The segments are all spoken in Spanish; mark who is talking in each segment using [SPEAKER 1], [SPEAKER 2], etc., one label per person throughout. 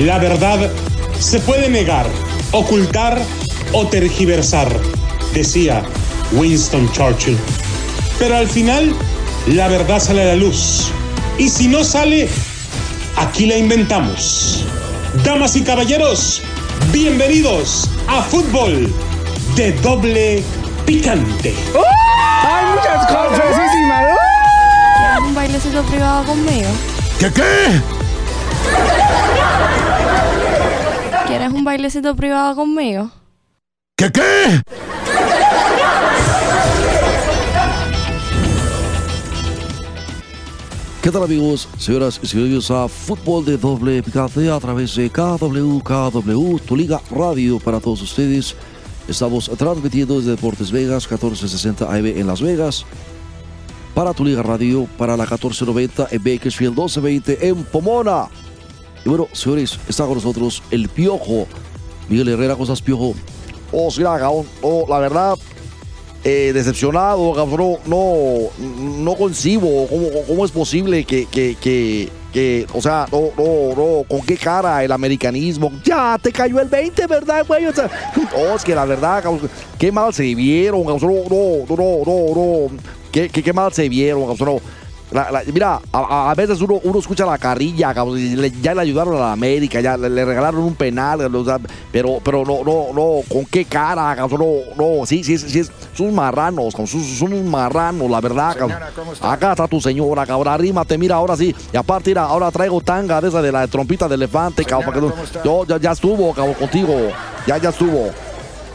[SPEAKER 1] La verdad se puede negar, ocultar o tergiversar, decía Winston Churchill. Pero al final, la verdad sale a la luz. Y si no sale, aquí la inventamos. Damas y caballeros, bienvenidos a Fútbol de Doble Picante.
[SPEAKER 2] ¡Hay muchas!
[SPEAKER 3] ¿Quieres un bailecito privado conmigo?
[SPEAKER 2] ¿Qué qué?
[SPEAKER 3] ¿Quieres un bailecito privado conmigo?
[SPEAKER 2] ¿Qué qué?
[SPEAKER 4] ¿Qué tal amigos, señoras y señores a Fútbol de Doble Picante a través de KW, KW, tu liga radio para todos ustedes. Estamos transmitiendo desde Deportes Vegas, 1460 AM en Las Vegas. Para tu liga radio, para la 1490 en Bakersfield, 1220 en Pomona. Y bueno, señores, está con nosotros el Piojo. Miguel Herrera, cosas Piojo.
[SPEAKER 5] Oh, sí, cabrón. Oh, la verdad, eh, decepcionado, cabrón. No, no concibo cómo, cómo es posible que, que, que, o sea, no, no, no, con qué cara el americanismo. Ya te cayó el 20, ¿verdad, güey? O sea, oh, es que la verdad, cabrón, qué mal se vieron, cabrón. No, no, no, no, no. Qué, qué, mal se vieron, cabrón. La- la- mira, a, a veces uno, uno escucha la carrilla, ya le ayudaron a la América, ya le, le regalaron un penal, o sea, pero, pero no, no, no, con qué cara, no, no, sí, sí, sí, son marranos, son, son unos marranos, la verdad, cabrón. Acá está tu señora, cabrón, arrímate, mira, ahora sí, y aparte, mira, ahora traigo tanga de esa de la trompita de elefante, cabrón, no- yo, ya, ya estuvo, cabrón, contigo, ya, ya estuvo.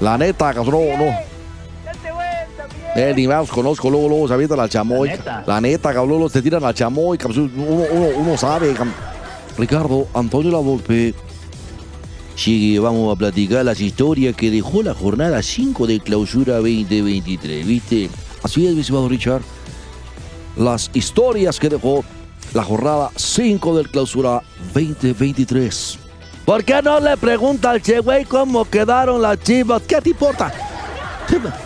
[SPEAKER 5] La neta, cabrón, no, no. Eh, ni más conozco, luego, luego se avienta la chamoy. La neta, cabrón, luego se tiran la chamoy, cabrón, uno, uno, uno sabe.
[SPEAKER 4] Ricardo Antonio Lavolpe. Sí, vamos a platicar las historias que dejó la jornada 5 de clausura 2023, ¿viste? Así es, mi estimado Richard. Las historias que dejó la jornada 5 del clausura 2023.
[SPEAKER 5] ¿Por qué no le pregunta al che, güey, cómo quedaron las chivas? ¿Qué te importa?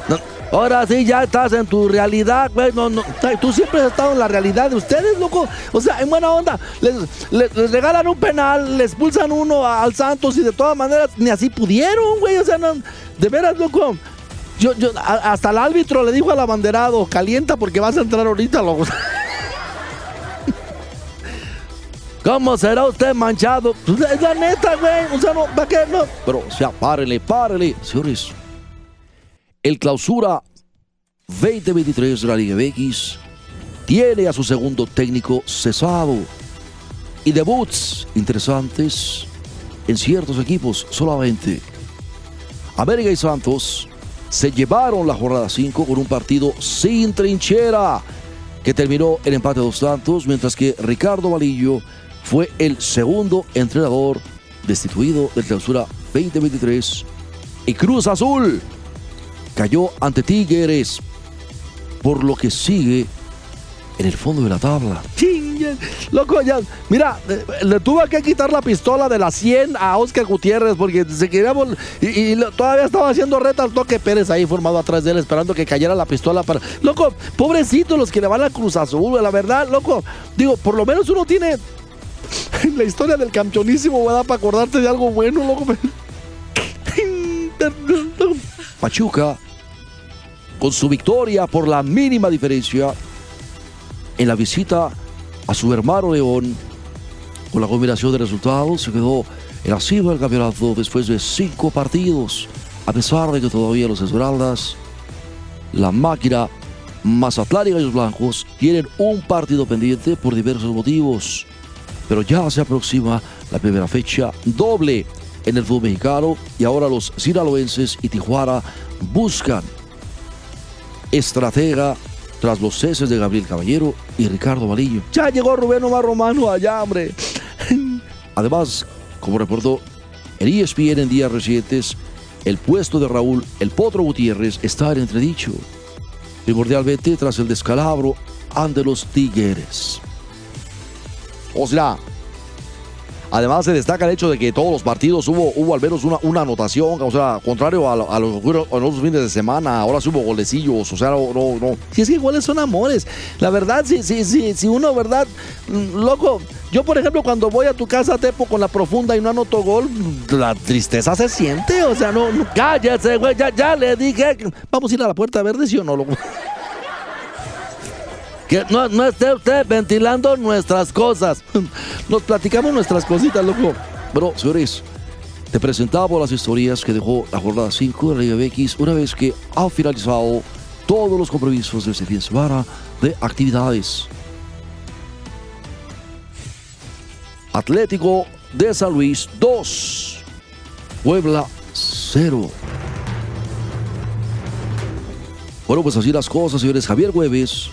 [SPEAKER 5] No, Ahora sí, ya estás en tu realidad, güey. No, no, tú siempre has estado en la realidad de ustedes, loco. O sea, en buena onda. Les, regalan un penal, les expulsan uno al Santos y de todas maneras ni así pudieron, güey. O sea, no, de veras, loco. Yo, yo, hasta el árbitro le dijo al abanderado, calienta porque vas a entrar ahorita, loco. ¿Cómo será usted manchado? Pues, Es la neta, güey. O sea, no, ¿para qué? No.
[SPEAKER 4] Pero, o sea, párenle, párenle. Señores, el clausura 2023 de la Liga MX tiene a su segundo técnico cesado y debuts interesantes en ciertos equipos solamente. América y Santos se llevaron la jornada 5 con un partido sin trinchera que terminó en empate a dos tantos, mientras que Ricardo Valillo fue el segundo entrenador destituido del clausura 2023 y Cruz Azul cayó ante Tigres, por lo que sigue en el fondo de la tabla.
[SPEAKER 5] Chingue, Loco, ya. Mira, eh, le tuve que quitar la pistola de la 100 a Oscar Gutiérrez porque se quería. Y, y todavía estaba haciendo reta al toque Pérez ahí formado atrás de él, esperando que cayera la pistola para. Loco, pobrecitos los que le van a Cruz Azul, la verdad, loco. Digo, por lo menos uno tiene la historia del campeonísimo, ¿verdad? Para acordarte de algo bueno, loco.
[SPEAKER 4] Pachuca, con su victoria por la mínima diferencia en la visita a su hermano León, con la combinación de resultados, se quedó en la cima del campeonato después de cinco partidos, a pesar de que todavía los Esmeraldas, la máquina Mazatlán y Gallos Blancos tienen un partido pendiente por diversos motivos. Pero ya se aproxima la primera fecha doble en el fútbol mexicano y ahora los sinaloenses y Tijuana buscan estratega tras los ceses de Gabriel Caballero y Ricardo Valillo.
[SPEAKER 5] Ya llegó Rubén Omar Romano allá, hombre.
[SPEAKER 4] Además, como reportó el ESPN en días recientes, el puesto de Raúl El Potro Gutiérrez está en entredicho, primordialmente tras el descalabro ante los Tigres.
[SPEAKER 5] O sea, Además, se destaca el hecho de que todos los partidos hubo, hubo al menos una, una anotación, o sea, contrario a, lo- a lo que ocurrió en los fines de semana, ahora sí hubo golecillos, o sea, no, no, no. Si es que iguales son amores. La verdad, si, si, si, si uno, ¿verdad? Mm, Loco, yo por ejemplo, cuando voy a tu casa, Tepo, con la profunda y no anoto gol, la tristeza se siente, o sea, no, no cállate, güey, ya, ya le dije, vamos a ir a la puerta verde, ¿sí o no, loco? Que no, no esté usted ventilando nuestras cosas. Nos platicamos nuestras cositas, loco. Pero, señores, te presentamos las historias que dejó la jornada 5 de Liga BX una vez que ha finalizado todos los compromisos de este fin de semana de actividades. Atlético de San Luis 2, Puebla 0. Bueno, pues así las cosas, señores. Javier Hueves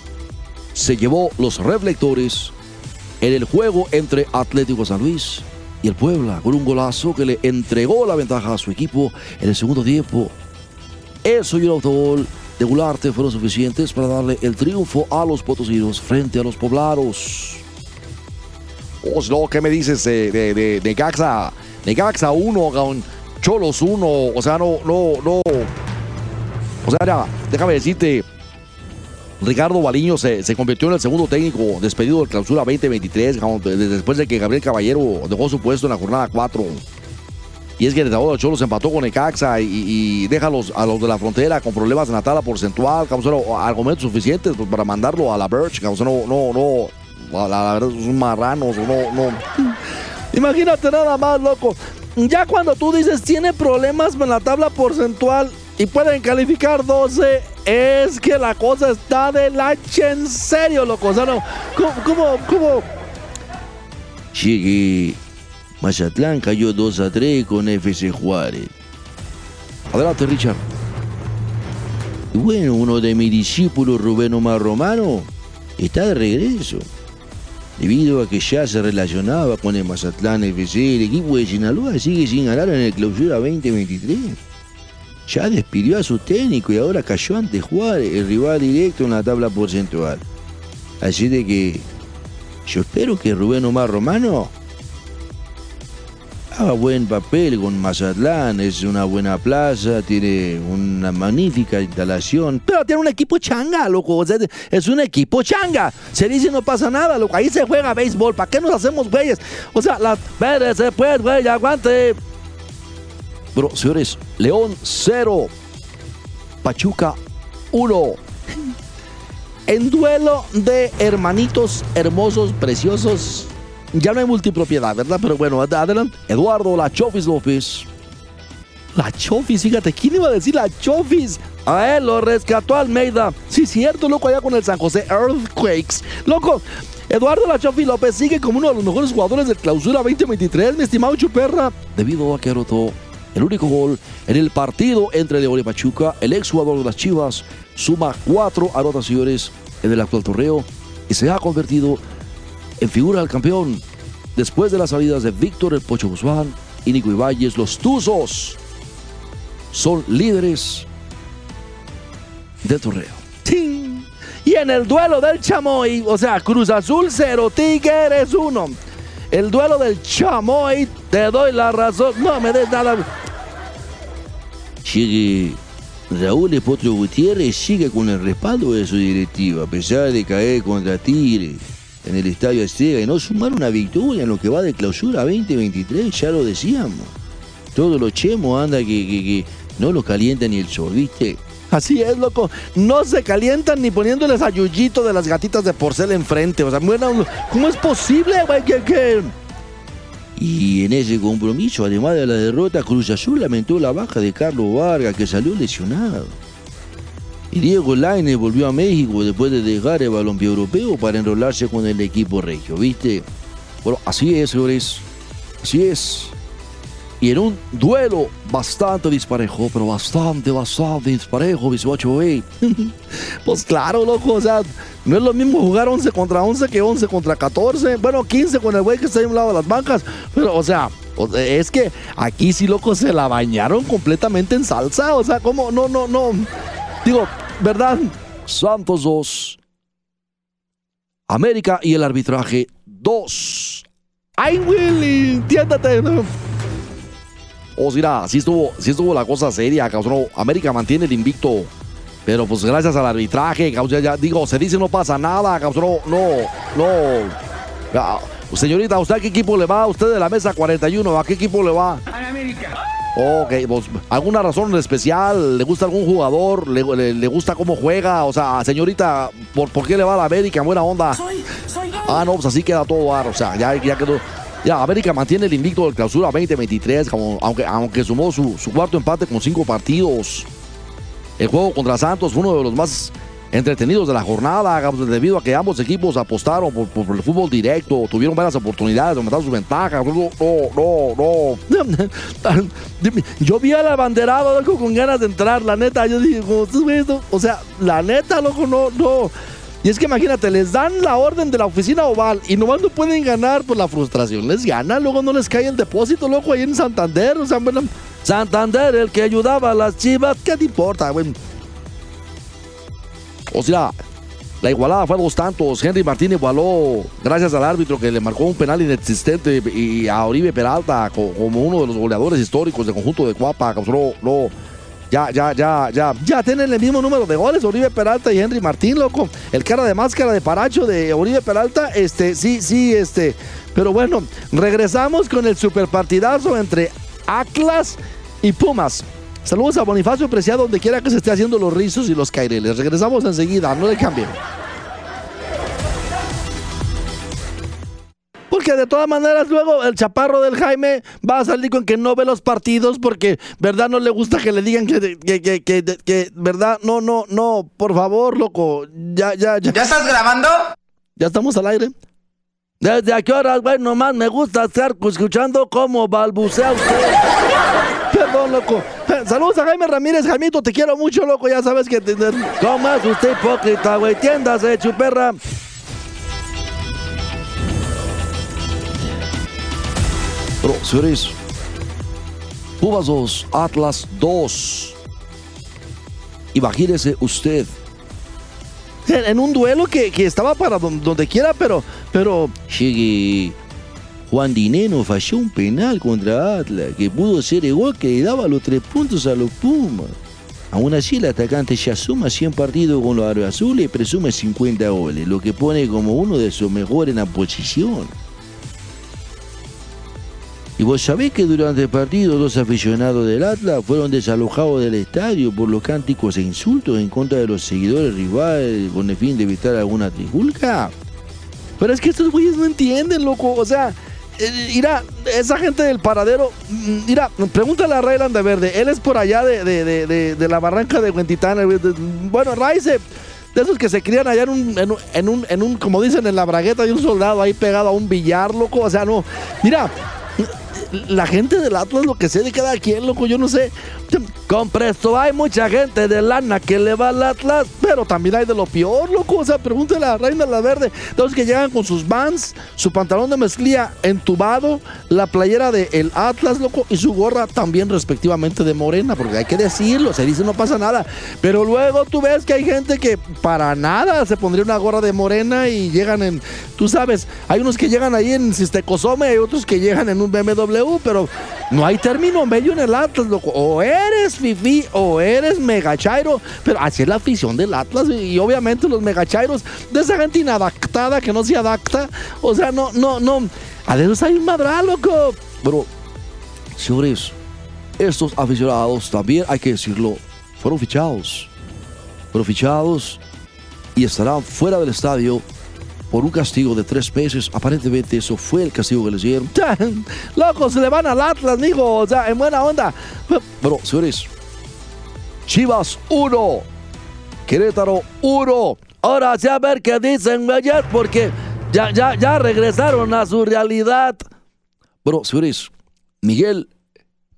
[SPEAKER 5] se llevó los reflectores en el juego entre Atlético San Luis y el Puebla con un golazo que le entregó la ventaja a su equipo en el segundo tiempo. Eso y el autogol de Gularte fueron suficientes para darle el triunfo a los potosinos frente a los poblados. Oslo, ¿qué me dices de, de, de, de Gaxa? De Gaxa 1, con Cholos 1, o sea, no, no, no. O sea, ya, déjame decirte, Ricardo Baliño se, se convirtió en el segundo técnico despedido del clausura 2023 como de- de- después de que Gabriel Caballero dejó su puesto en la jornada 4. Y es que el Estado de Cholos empató con Necaxa y, deja a los, a los de la frontera con problemas en la tabla porcentual, causó argumentos suficientes pues, para mandarlo a la Birch, causó no, no, no, la, verdad son marranos, no, no. Imagínate nada más, loco. Ya cuando tú dices tiene problemas en la tabla porcentual y pueden calificar 12, es que la cosa está del H en serio, loco. O sea, ¿cómo, cómo, cómo?
[SPEAKER 4] Llegué. Mazatlán cayó 2 a 3 con FC Juárez.
[SPEAKER 5] Adelante, Richard.
[SPEAKER 4] Y bueno, uno de mis discípulos, Rubén Omar Romano, está de regreso. Debido a que ya se relacionaba con el Mazatlán FC, el equipo de Sinaloa sigue sin ganar en el clausura 2023. Ya despidió a su técnico y ahora cayó ante Juárez, el rival directo en la tabla porcentual. Así de que yo espero que Rubén Omar Romano haga buen papel con Mazatlán, es una buena plaza, tiene una magnífica instalación, pero tiene un equipo changa, loco, o sea, es un equipo changa. Se dice no pasa nada, loco, ahí se juega béisbol, ¿para qué nos hacemos güeyes? O sea, la... Espérese pues, güey, aguante. Pero, señores, León 0, Pachuca 1. En duelo de hermanitos hermosos, preciosos, ya no hay multipropiedad, ¿verdad? Pero bueno, ad- adelante. Eduardo La Chofis López. La Chofis, fíjate, ¿quién iba a decir La Chofis? A él lo rescató Almeida. Sí, cierto, loco, allá con el San José Earthquakes. Loco, Eduardo La Chofis López sigue como uno de los mejores jugadores del clausura 2023, mi estimado Chuperra. Debido a que anotó el único gol en el partido entre León y Pachuca, el exjugador de las Chivas suma cuatro anotaciones en el actual torneo y se ha convertido en figura del campeón. Después de las salidas de Víctor El Pocho Guzmán y Nico Ibáñez, los Tuzos son líderes del torneo. ¡Ting! Y en el duelo del Chamoy, o sea, Cruz Azul 0, Tigres 1. El duelo del Chamoy, te doy la razón. No me des nada. Sigue Raúl Espotro Gutiérrez sigue con el respaldo de su directiva, a pesar de caer contra Tigre en el Estadio Azteca y no sumar una victoria en lo que va de clausura 2023, ya lo decíamos. Todos los chemos anda que, que, que no los calienta ni el sol, ¿viste?
[SPEAKER 5] Así es, loco. No se calientan ni poniéndoles a Yuyito de las gatitas de porcel enfrente. O sea, bueno, ¿cómo es posible, güey? Que, que...
[SPEAKER 4] Y en ese compromiso, además de la derrota, Cruz Azul lamentó la baja de Carlos Vargas, que salió lesionado. Y Diego Lainez volvió a México después de dejar el balompié europeo para enrolarse con el equipo regio, ¿viste?
[SPEAKER 5] Bueno, así es, señores. Así es. Y en un duelo bastante disparejo, pero bastante, bastante disparejo, bizcocho, güey. pues claro, loco, o sea, no es lo mismo jugar 11 contra 11 que 11 contra 14. Bueno, 15 con el güey que está ahí a un lado de las bancas. Pero, o sea, es que aquí sí, loco, se la bañaron completamente en salsa. O sea, ¿cómo? No, no, no. Digo, ¿verdad? Santos 2. América y el arbitraje 2.
[SPEAKER 4] ¡Ay, Willy! ¡Entiéndete! O sea, sí estuvo, sí estuvo la cosa seria, cabrón. América mantiene el invicto. Pero pues gracias al arbitraje, cabrón, ya, ya digo, se dice no pasa nada, cabrón. No, no. Ya, señorita, ¿usted a qué equipo le va? ¿Usted de la mesa 41? ¿A qué equipo le va?
[SPEAKER 2] A América.
[SPEAKER 4] Ok, pues, ¿alguna razón especial? ¿Le gusta algún jugador? ¿Le, le- le gusta cómo juega? O sea, señorita, ¿por, por qué le va a la América? Buena onda.
[SPEAKER 2] Soy, soy gay.
[SPEAKER 4] Ah, no, pues así queda todo, ar, o sea, ya, ya quedó. Ya, América mantiene el invicto del clausura 2023, como, aunque, aunque sumó su, cuarto empate con cinco partidos. El juego contra Santos fue uno de los más entretenidos de la jornada, debido a que ambos equipos apostaron por, el fútbol directo, tuvieron varias oportunidades de aumentar sus ventajas. No, no, no. Yo vi al abanderado, loco, con ganas de entrar, la neta. Yo dije, como, "Estos güeyes no-". o sea, la neta, loco, no, no. Y es que imagínate, les dan la orden de la oficina oval y nomás no pueden ganar por la frustración. Les gana, luego no les cae el depósito, loco, ahí en Santander. O sea, bueno, Santander, el que ayudaba a las chivas, ¿qué te importa, güey? O sea, la igualada fue a dos tantos. Henry Martín igualó gracias al árbitro que le marcó un penal inexistente y a Oribe Peralta co- como uno de los goleadores históricos del conjunto de Cuapa. Causó, no, ya, ya, ya, ya, ya tienen el mismo número de goles Oribe Peralta y Henry Martín, loco. El cara de máscara de Paracho de Oribe Peralta, este, sí, sí, este. Pero bueno, regresamos con el superpartidazo entre Atlas y Pumas. Saludos a Bonifacio Preciado donde quiera que se esté haciendo los rizos y los caireles. Regresamos enseguida, no le cambien. Porque de todas maneras luego el chaparro del Jaime va a salir con que no ve los partidos porque, ¿verdad? No le gusta que le digan que, que, que, que- que- ¿verdad? No, no, no, por favor, loco. Ya, ya, ya.
[SPEAKER 2] ¿Ya estás grabando?
[SPEAKER 4] Ya estamos al aire. ¿Desde a qué horas, güey? Nomás me gusta estar escuchando cómo balbucea usted. Perdón, loco. Eh, Saludos a Jaime Ramírez. Jaimito, te quiero mucho, loco. Ya sabes que... te- te- ¿Cómo es usted hipócrita, güey? Tiéndase, chuperra. Pero, señores, Pumas 2, Atlas 2. Imagínese usted en, un duelo que, que estaba para don- donde quiera, pero, pero Juan Dineno falló un penal contra Atlas, que pudo ser igual que daba los tres puntos a los Pumas. Aún así, el atacante ya suma 100 partidos con los azules y presume 50 goles, lo que pone como uno de sus mejores en la posición. Y vos sabés que durante el partido dos aficionados del Atlas fueron desalojados del estadio por los cánticos e insultos en contra de los seguidores rivales con el fin de evitar alguna trifulca. Pero es que estos güeyes no entienden, loco. O sea, eh, mira, esa gente del paradero, mm, mira, pregúntale a Rayland de Verde. Él es por allá de, de- de- de- la barranca de Huentitán. Bueno, Raice, de esos que se crían allá en un, en un, en un, en un, como dicen, en la bragueta de un soldado ahí pegado a un billar, loco. O sea, no. Mira, la gente del Atlas, lo que sé de cada quien, loco, yo no sé. Con presto hay mucha gente de lana que le va al Atlas, pero también hay de lo peor, loco. O sea, pregúntale a Reina La Verde. Los que llegan con sus vans, su pantalón de mezclilla entubado, la playera de Atlas, loco, y su gorra también respectivamente de morena, porque hay que decirlo, se dice no pasa nada. Pero luego tú ves que hay gente que para nada se pondría una gorra de morena y llegan en, tú sabes, hay unos que llegan ahí en Sistecosome, hay otros que llegan en un BMW, pero no hay término medio en el Atlas, loco. O eres fifi o eres megachairo, pero así es la afición del Atlas y obviamente los megachairos de esa gente inadaptada que no se adapta, o sea, no, no, no. Además hay un madral, loco. Pero, señores, estos aficionados también hay que decirlo, fueron fichados. Fueron fichados y estarán fuera del estadio por un castigo de tres meses. Aparentemente eso fue el castigo que les dieron. Locos, se le van al Atlas, mijo. O sea, en buena onda. Pero, señores, Chivas 1, Querétaro 1. Ahora sí a ver qué dicen, güeyes, porque ya, ya, ya regresaron a su realidad. Pero, señores, Miguel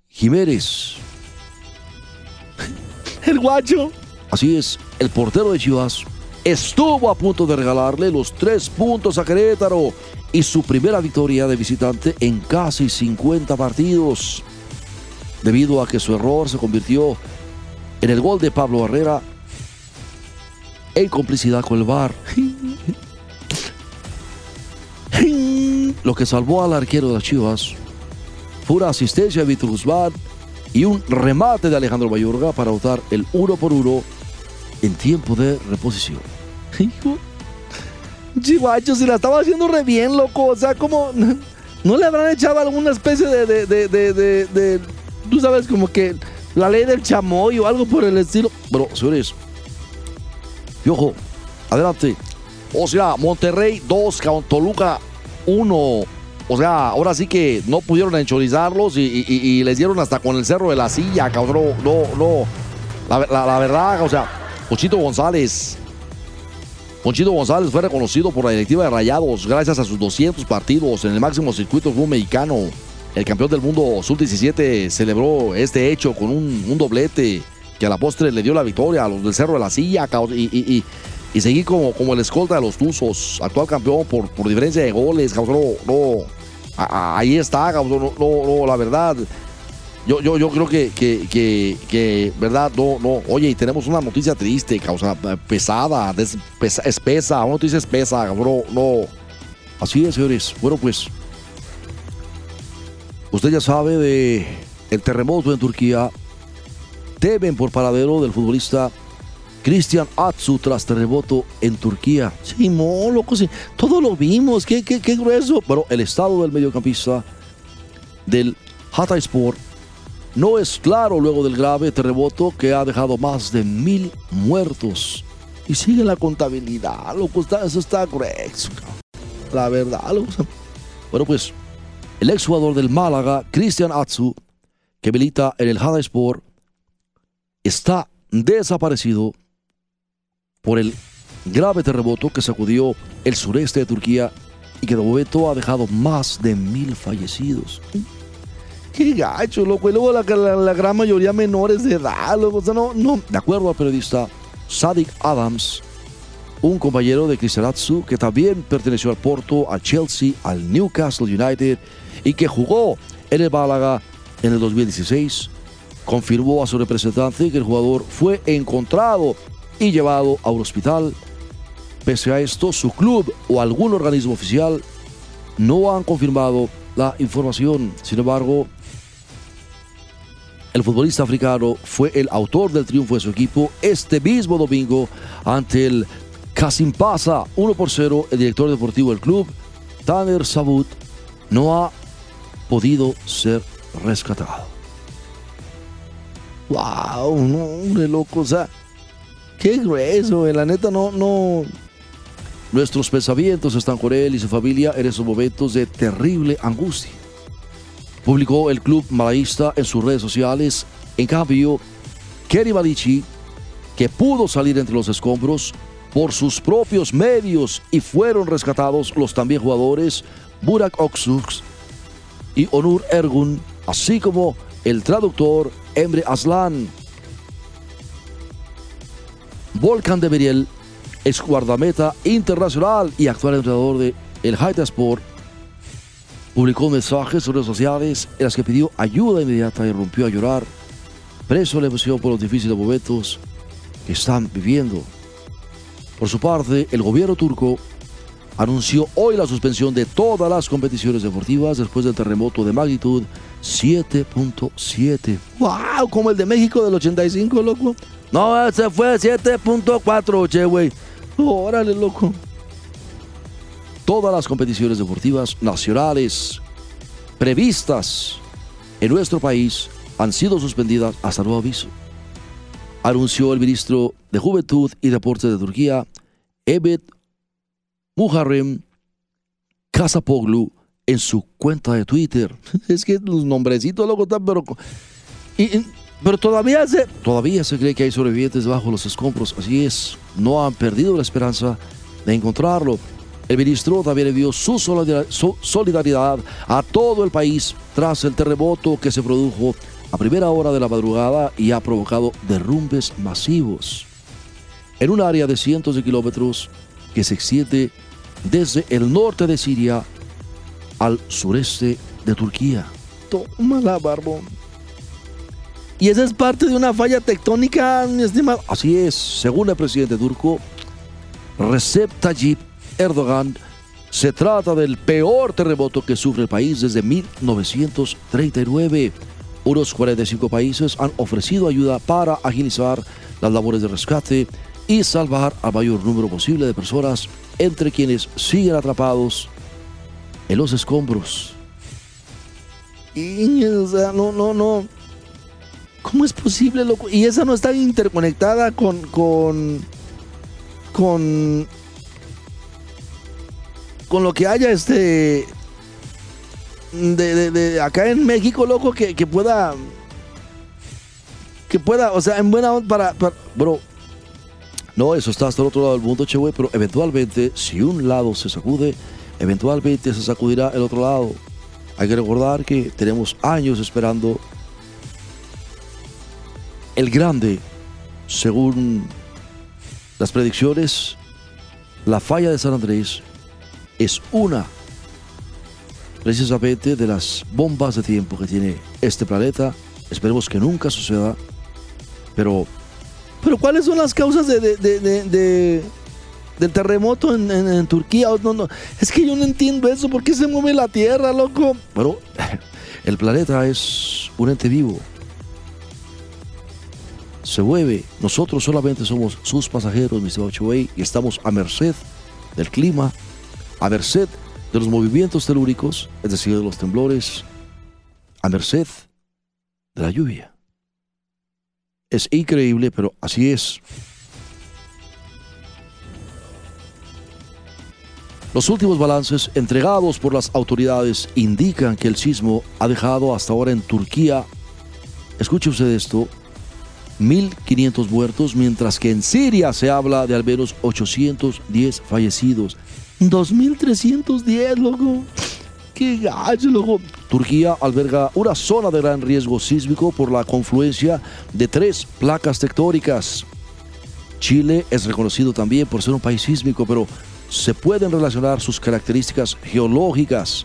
[SPEAKER 4] Jiménez. El guacho. Así es, el portero de Chivas estuvo a punto de regalarle los tres puntos a Querétaro y su primera victoria de visitante en casi 50 partidos. Debido a que su error se convirtió en el gol de Pablo Herrera en complicidad con el VAR. lo que salvó al arquero de las Chivas fue una asistencia de Víctor Guzmán y un remate de Alejandro Mayorga para votar el uno por uno en tiempo de reposición. Hijo, Chihuacho, si la estaba haciendo re bien, loco. O sea, como. ¿No le habrán echado alguna especie de. de, de, de, tú sabes, como que la ley del chamoy o algo por el estilo? Pero, señores. Piojo, adelante.
[SPEAKER 5] O sea, Monterrey 2, Toluca 1. O sea, ahora sí que no pudieron enchorizarlos y, y- y- y les dieron hasta con el cerro de la silla, cabrón. No, no. La, verdad, o sea, Pochito González. Ponchito González fue reconocido por la directiva de Rayados gracias a sus 200 partidos en el máximo circuito fútbol mexicano. El campeón del mundo sub-17 celebró este hecho con un, doblete que a la postre le dio la victoria a los del Cerro de la Silla y, y, seguí como, como el escolta de los Tuzos, actual campeón por, por diferencia de goles. no, no. Ahí está, no, no, la verdad. Yo, yo, yo creo que, que, que, verdad, no, no. Oye, y tenemos una noticia triste, causa eh, pesada, des- pesa- espesa, una noticia espesa, cabrón, no.
[SPEAKER 4] Así es, señores. Bueno, pues. Usted ya sabe de el terremoto en Turquía. Temen por paradero del futbolista Cristian Atsu tras terremoto en Turquía. Sí, mo, loco, sí. Todo lo vimos. Qué, qué, qué grueso. Pero el estado del mediocampista del Hatayspor no es claro luego del grave terremoto que ha dejado más de mil muertos. Y sigue la contabilidad, eso está cabrón. La verdad. Bueno, pues el exjugador del Málaga, Cristian Atsu, que milita en el Hatayspor, está desaparecido por el grave terremoto que sacudió el sureste de Turquía y que de momento ha dejado más de mil fallecidos. Qué gacho, loco. Y luego la, gran mayoría menores de edad, loco. O no, no. De acuerdo al periodista Sadik Adams, un compañero de Cristian Atsu que también perteneció al Porto, al Chelsea, al Newcastle United y que jugó en el Málaga en el 2016, confirmó a su representante que el jugador fue encontrado y llevado a un hospital. Pese a esto, su club o algún organismo oficial no han confirmado la información. Sin embargo, el futbolista africano fue el autor del triunfo de su equipo este mismo domingo ante el Kasimpasa 1 por 0. El director deportivo del club, Tanner Sabut, no ha podido ser rescatado. ¡Wow! No, hombre, loco. O sea, qué grueso. eh, La neta, no, no. Nuestros pensamientos están con él y su familia en esos momentos de terrible angustia. Publicó el club malaísta en sus redes sociales. En cambio, Kenny Balichi, que pudo salir entre los escombros por sus propios medios y fueron rescatados los también jugadores Burak Oksuk y Onur Ergun, así como el traductor Emre Aslan. Volkan de Beriel, ex guardameta internacional y actual entrenador de el Sport, publicó mensajes en redes sociales en las que pidió ayuda inmediata y rompió a llorar, preso la emoción por los difíciles momentos que están viviendo. Por su parte, el gobierno turco anunció hoy la suspensión de todas las competiciones deportivas después del terremoto de magnitud 7.7. ¡Wow! Como el de México del 85, loco. No, ese fue 7.4, che, güey. Órale, loco. Todas las competiciones deportivas nacionales previstas en nuestro país han sido suspendidas hasta nuevo aviso. Anunció el ministro de Juventud y Deportes de Turquía, Evet Muharrem Kasapoglu, en su cuenta de Twitter. Es que los nombrecitos, loco, están, pero. pero todavía se, todavía se cree que hay sobrevivientes bajo los escombros. Así es, no han perdido la esperanza de encontrarlo. El ministro también envió su solidar- su solidaridad a todo el país tras el terremoto que se produjo a primera hora de la madrugada y ha provocado derrumbes masivos en un área de cientos de kilómetros que se extiende desde el norte de Siria al sureste de Turquía. Tómala, barbón. Y esa es parte de una falla tectónica, mi estimado. Así es, según el presidente turco, Recep Tayyip Erdogan, Se trata del peor terremoto que sufre el país desde 1939. Unos 45 países han ofrecido ayuda para agilizar las labores de rescate y salvar al mayor número posible de personas, entre quienes siguen atrapados en los escombros. O sea, no, no, no. ¿Cómo es posible, loco? Y esa no está interconectada con. con. con. Con lo que haya este. De, de- de acá en México, loco, que, que pueda. Que pueda, o sea, en buena onda para, para- Bro. No, eso está hasta el otro lado del mundo, che, pero eventualmente, si un lado se sacude, eventualmente se sacudirá el otro lado. Hay que recordar que tenemos años esperando el grande, según las predicciones, la falla de San Andrés es una precisamente de las bombas de tiempo que tiene este planeta. Esperemos que nunca suceda. Pero, pero ¿cuáles son las causas de, de- de- de- de- del terremoto en, Turquía? No, no, es que yo no entiendo eso. ¿Por qué se mueve la Tierra, loco? Pero el planeta es un ente vivo. Se mueve. Nosotros solamente somos sus pasajeros, Mr. Bachaway, y estamos a merced del clima, a merced de los movimientos telúricos, es decir, de los temblores, a merced de la lluvia. Es increíble, pero así es. Los últimos balances entregados por las autoridades indican que el sismo ha dejado hasta ahora en Turquía, escuche usted esto, 1.500 muertos, mientras que en Siria se habla de al menos 810 fallecidos. 2.310, loco. Qué gacho, loco. Turquía alberga una zona de gran riesgo sísmico por la confluencia de tres placas tectónicas. Chile es reconocido también por ser un país sísmico, pero se pueden relacionar sus características geológicas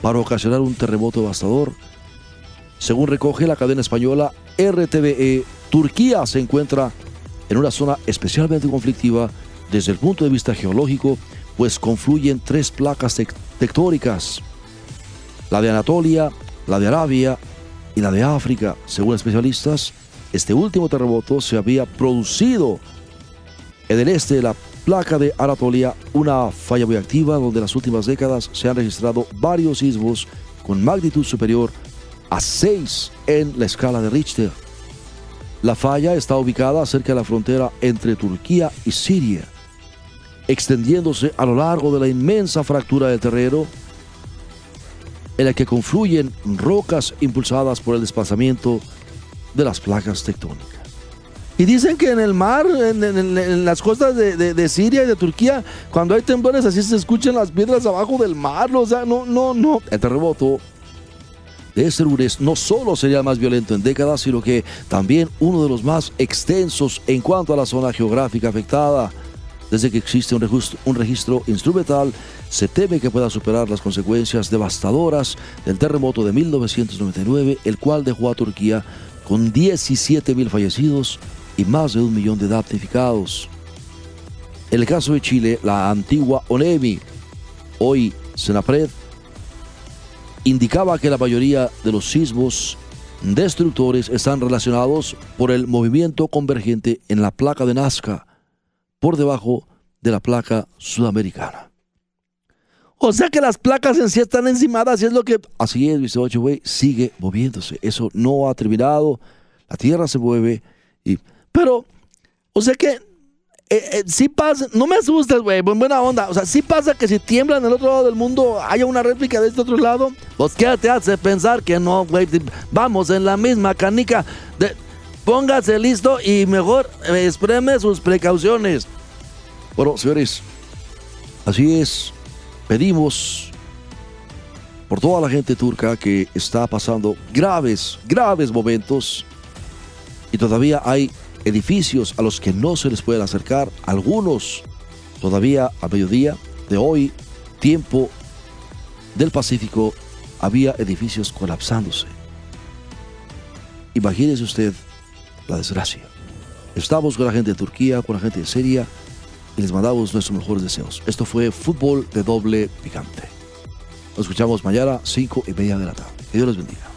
[SPEAKER 4] para ocasionar un terremoto devastador. Según recoge la cadena española RTVE, Turquía se encuentra en una zona especialmente conflictiva desde el punto de vista geológico, pues confluyen tres placas tec- tectónicas, la de Anatolia, la de Arabia y la de África. Según especialistas, este último terremoto se había producido en el este de la placa de Anatolia, una falla muy activa donde en las últimas décadas se han registrado varios sismos con magnitud superior a 6 en la escala de Richter. La falla está ubicada cerca de la frontera entre Turquía y Siria, extendiéndose a lo largo de la inmensa fractura del terreno en la que confluyen rocas impulsadas por el desplazamiento de las placas tectónicas. Y dicen que en el mar, en, las costas de, Siria y de Turquía, cuando hay temblores así se escuchan las piedras abajo del mar. O sea, no, no, no. El terremoto de este lunes no solo sería el más violento en décadas, sino que también uno de los más extensos en cuanto a la zona geográfica afectada. Desde que existe un registro, instrumental, se teme que pueda superar las consecuencias devastadoras del terremoto de 1999, el cual dejó a Turquía con 17.000 fallecidos y más de un millón de damnificados. En el caso de Chile, la antigua ONEMI, hoy Senapred, indicaba que la mayoría de los sismos destructores están relacionados por el movimiento convergente en la placa de Nazca, por debajo de la placa sudamericana. O sea que las placas en sí están encimadas y es lo que... Así es, Mr. Güey, sigue moviéndose. Eso no ha terminado. La Tierra se mueve y... Pero, o sea que... eh, eh, sí pasa, no me asustes, güey, en buena onda. O sea, sí pasa que si tiembla en el otro lado del mundo, haya una réplica de este otro lado. Pues, ¿qué te hace pensar que no, güey? Vamos en la misma canica. De, póngase listo y mejor eh, expreme sus precauciones. Bueno, señores, así es. Pedimos por toda la gente turca que está pasando graves, graves momentos y todavía hay edificios a los que no se les pueden acercar. Algunos todavía a mediodía de hoy, tiempo del Pacífico, había edificios colapsándose. Imagínese usted la desgracia. Estamos con la gente de Turquía, con la gente de Siria, y les mandamos nuestros mejores deseos. Esto fue Fútbol de Doble Picante. Nos escuchamos mañana, 5 y media de la tarde. Que Dios les bendiga.